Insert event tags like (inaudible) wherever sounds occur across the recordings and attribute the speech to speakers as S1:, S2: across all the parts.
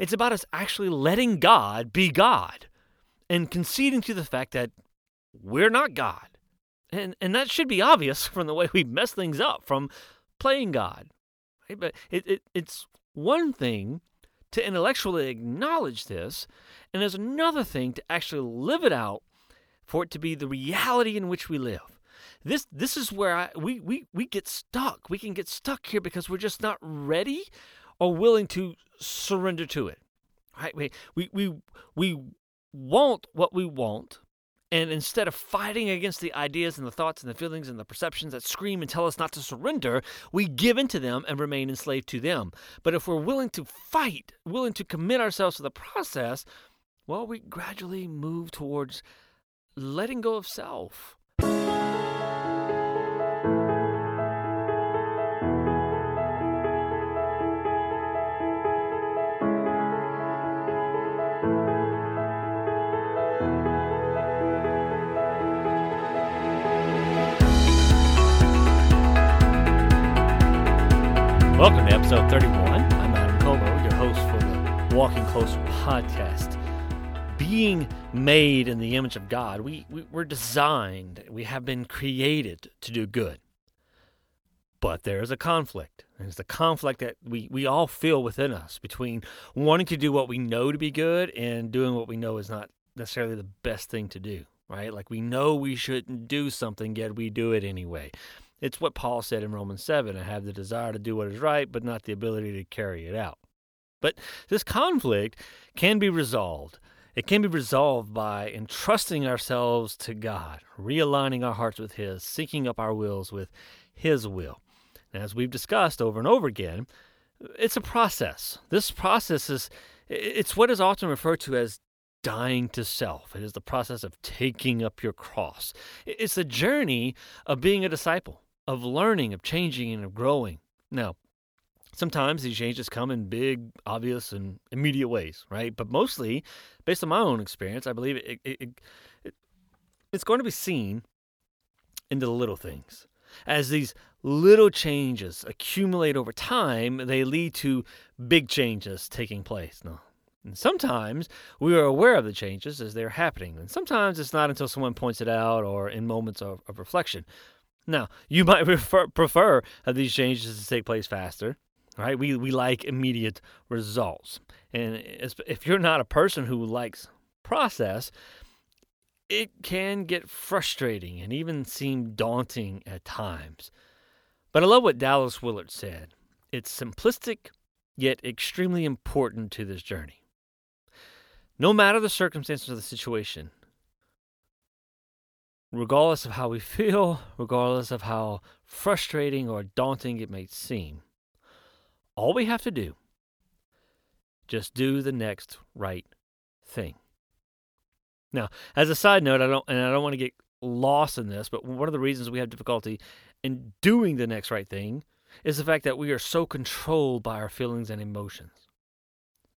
S1: It's about us actually letting God be God and conceding to the fact that we're not God. And, and that should be obvious (laughs) from the way we mess things up from playing God. Right? But it, it, it's one thing to intellectually acknowledge this, and there's another thing to actually live it out for it to be the reality in which we live. This this is where I, we, we, we get stuck. We can get stuck here because we're just not ready or willing to surrender to it. Right? We we we, we want what we want, and instead of fighting against the ideas and the thoughts and the feelings and the perceptions that scream and tell us not to surrender, we give in to them and remain enslaved to them. But if we're willing to fight, willing to commit ourselves to the process, well, we gradually move towards letting go of self. Welcome to episode 31. I'm Adam Como, your host for the Walking Closer podcast. Being made in the image of God, we, we, we're designed, we have been created to do good. But there is a conflict. And it's the conflict that we, we all feel within us between wanting to do what we know to be good and doing what we know is not necessarily the best thing to do, right? Like we know we shouldn't do something, yet we do it anyway. It's what Paul said in Romans 7 I have the desire to do what is right, but not the ability to carry it out. But this conflict can be resolved. It can be resolved by entrusting ourselves to God, realigning our hearts with His, syncing up our wills with His will. And as we've discussed over and over again, it's a process. This process is it's what is often referred to as dying to self. It is the process of taking up your cross. It's the journey of being a disciple of learning, of changing, and of growing. Now, sometimes these changes come in big, obvious, and immediate ways, right? But mostly, based on my own experience, I believe it, it, it, it it's going to be seen in the little things. As these little changes accumulate over time, they lead to big changes taking place. Now, and sometimes we are aware of the changes as they're happening, and sometimes it's not until someone points it out or in moments of, of reflection. Now, you (laughs) might prefer, prefer these changes to take place faster, right? We, we like immediate results. And if you're not a person who likes process, it can get frustrating and even seem daunting at times. But I love what Dallas Willard said. It's simplistic, yet extremely important to this journey. No matter the circumstances of the situation, regardless of how we feel, regardless of how frustrating or daunting it may seem. All we have to do, just do the next right thing. Now, as a side note, I don't and I don't want to get lost in this, but one of the reasons we have difficulty in doing the next right thing is the fact that we are so controlled by our feelings and emotions.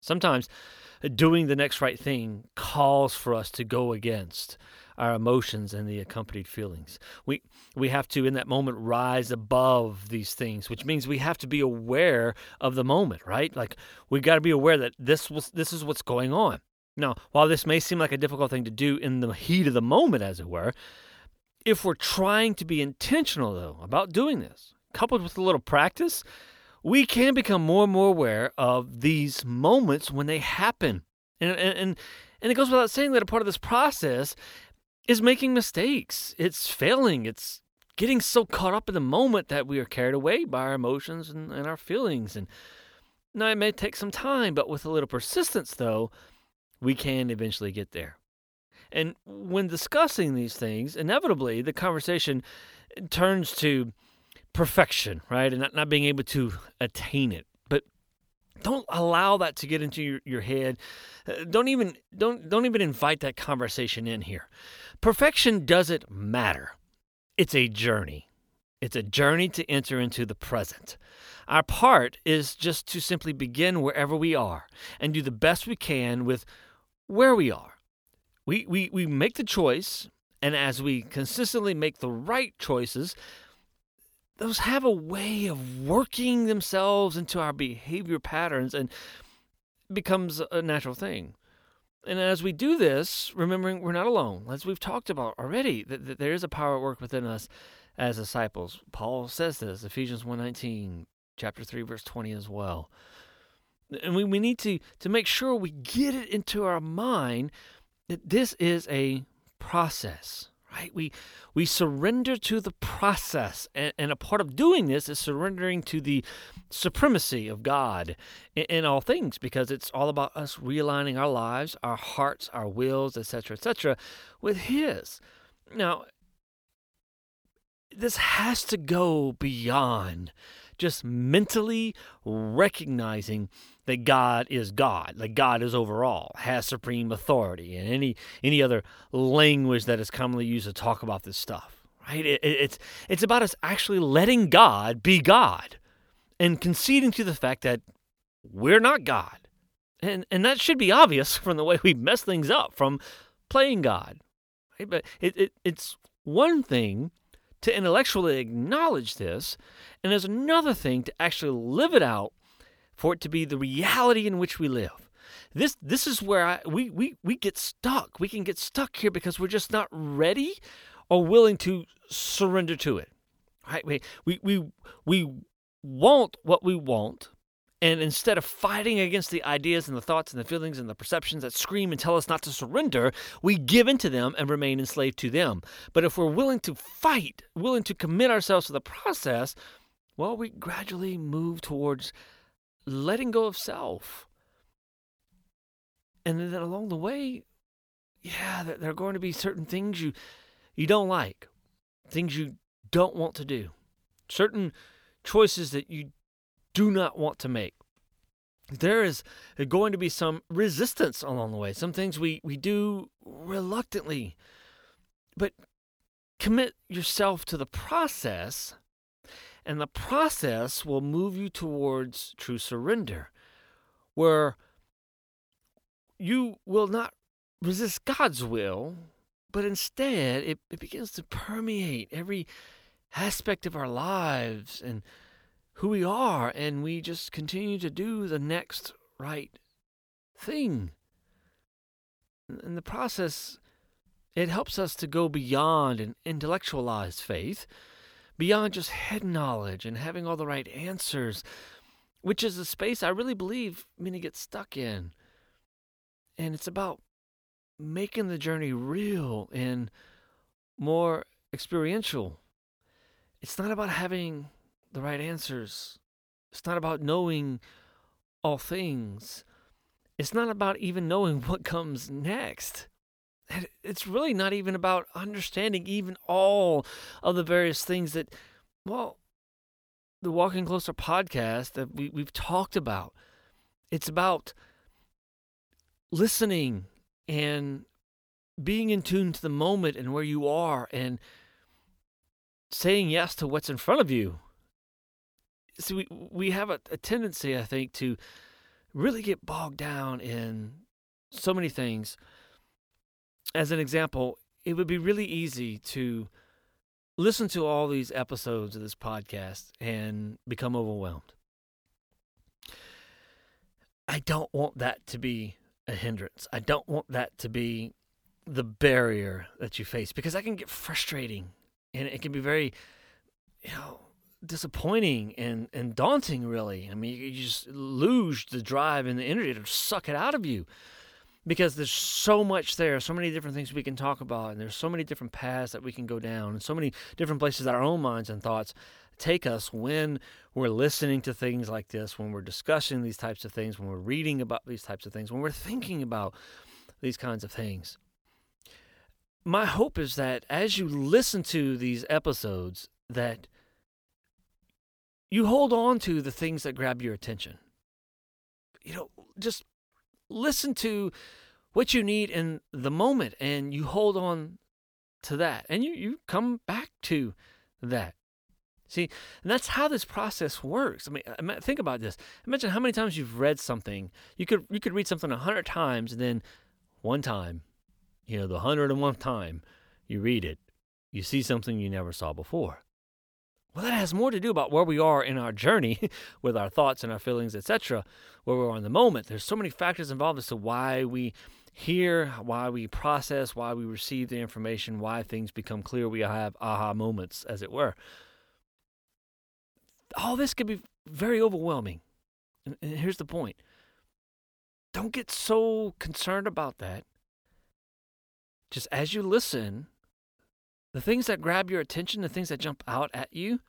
S1: Sometimes doing the next right thing calls for us to go against our emotions and the accompanied feelings. We we have to in that moment rise above these things, which means we have to be aware of the moment, right? Like we got to be aware that this was this is what's going on. Now, while this may seem like a difficult thing to do in the heat of the moment as it were, if we're trying to be intentional though about doing this, coupled with a little practice, we can become more and more aware of these moments when they happen. And, and, and it goes without saying that a part of this process is making mistakes. It's failing. It's getting so caught up in the moment that we are carried away by our emotions and, and our feelings. And now it may take some time, but with a little persistence, though, we can eventually get there. And when discussing these things, inevitably the conversation turns to perfection, right? And not, not being able to attain it But don't allow that to get into your, your head uh, don't even don't don't even invite that conversation in here perfection doesn't matter. It's a journey. It's a journey to enter into the present. Our part is just to simply begin wherever we are and do the best we can with where we are. We we, we make the choice and as we consistently make the right choices those have a way of working themselves into our behavior patterns and becomes a natural thing. And as we do this, remembering we're not alone, as we've talked about already, that, that there is a power at work within us as disciples. Paul says this, Ephesians 1.19, chapter 3, verse 20 as well. And we, we need to, to make sure we get it into our mind that this is a process right? We we surrender to the process and, and, a part of doing this is surrendering to the supremacy of god in, in, all things because it's all about us realigning our lives our hearts our wills etc etc with his. Now this has to go beyond just mentally recognizing that God is God, that God is overall, has supreme authority, and any any other language that is commonly used to talk about this stuff. Right? It, it's it's about us actually letting God be God, and conceding to the fact that we're not God, and and that should be obvious (laughs) from the way we mess things up from playing God. Right? But it, it it's one thing to intellectually acknowledge this, and there's another thing to actually live it out for it to be the reality in which we live. This this is where I, we, we, we get stuck. We can get stuck here because we're just not ready or willing to surrender to it. Right? We we we, we want what we want, and instead of fighting against the ideas and the thoughts and the feelings and the perceptions that scream and tell us not to surrender, we give in to them and remain enslaved to them. But if we're willing to fight, willing to commit ourselves to the process, well, we gradually move towards letting go of self. And then along the way, yeah, there are going to be certain things you you don't like, things you don't want to do, certain choices that you do not want to make. There is going to be some resistance along the way, some things we, we do reluctantly. But commit yourself to the process and the process will move you towards true surrender, where you will not resist God's will, but instead it, it begins to permeate every aspect of our lives and who we are, and we just continue to do the next right thing. In the process, it helps us to go beyond an intellectualized faith beyond just head knowledge and having all the right answers, which is a space I really believe many get stuck in. And it's about making the journey real and more experiential. It's not about having the right answers. It's not about knowing all things. It's not about even knowing what comes next it's really not even about understanding even all of the various things that, well, the Walking Closer podcast that we, we've talked about. It's about listening and being in tune to the moment and where you are and saying yes to what's in front of you. See, we, we have a, a tendency, I think, to really get bogged down in so many things as an example, it would be really easy to listen to all these episodes of this podcast and become overwhelmed. I don't want that to be a hindrance. I don't want that to be the barrier that you face because that can get frustrating and it can be very, you know, disappointing and, and daunting, really. I mean, you just lose the drive and the energy to suck it out of you because there's so much there, so many different things we can talk about, and there's so many different paths that we can go down, and so many different places that our own minds and thoughts take us when we're listening to things like this, when we're discussing these types of things, when we're reading about these types of things, when we're thinking about these kinds of things. My hope is that as you listen to these episodes, that you hold on to the things that grab your attention. You know, just listen to what you need in the moment and you hold on to that and you, you come back to that. See, and that's how this process works. I mean, think about this. Imagine how many times you've read something. You could you could read something a hundred times, and then one time, you know, the hundred and one time you read it, you see something you never saw before. Well, that has more to do about where we are in our journey (laughs) with our thoughts and our feelings, etc., where we are in the moment. There's so many factors involved as to why we hear, why we process, why we receive the information, why things become clear. We have aha moments, as it were. All this can be very overwhelming. And here's the point don't get so concerned about that. Just as you listen, the things that grab your attention, the things that jump out at you,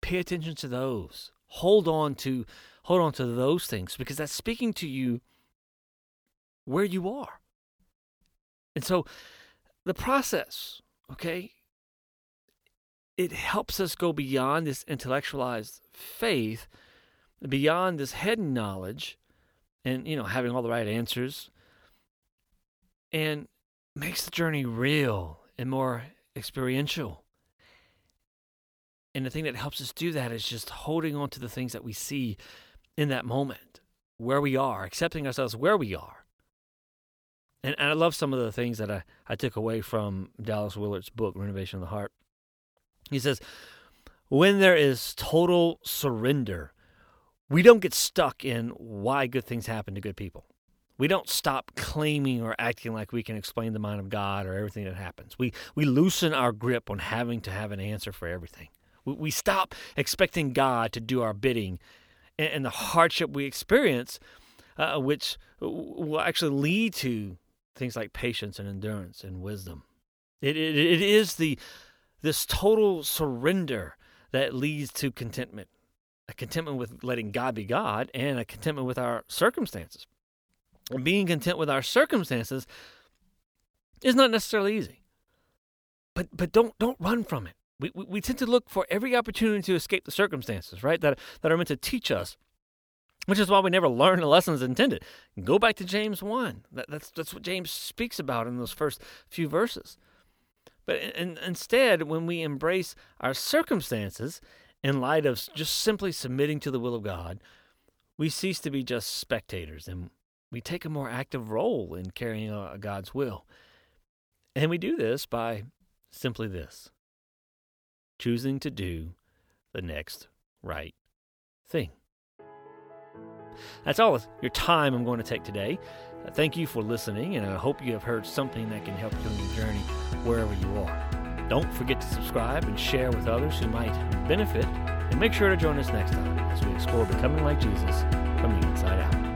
S1: pay attention to those. Hold on to hold on to those things because that's speaking to you where you are. And so the process, okay, it helps us go beyond this intellectualized faith, beyond this head knowledge and, you know, having all the right answers, and makes the journey real and more experiential. And the thing that helps us do that is just holding on to the things that we see in that moment, where we are, accepting ourselves where we are, and, and I love some of the things that I, I took away from Dallas Willard's book, Renovation of the Heart. He says, when there is total surrender, we don't get stuck in why good things happen to good people. We don't stop claiming or acting like we can explain the mind of God or everything that happens. We, we loosen our grip on having to have an answer for everything. We, we stop expecting God to do our bidding. And, and the hardship we experience, uh, which will actually lead to things like patience and endurance and wisdom. It, it, it is the this total surrender that leads to contentment. A contentment with letting God be God and a contentment with our circumstances. Being content with our circumstances is not necessarily easy. But but don't don't run from it. We, we, we tend to look for every opportunity to escape the circumstances, right? That that are meant to teach us which is why we never learn the lessons intended. Go back to James 1. That, that's, that's what James speaks about in those first few verses. But in, instead, when we embrace our circumstances in light of just simply submitting to the will of God, we cease to be just spectators and we take a more active role in carrying out God's will. And we do this by simply this choosing to do the next right thing. That's all your time I'm going to take today. Uh, thank you for listening, and I hope you have heard something that can help you in your journey wherever you are. Don't forget to subscribe and share with others who might benefit, and make sure to join us next time as we explore becoming like Jesus from the inside out.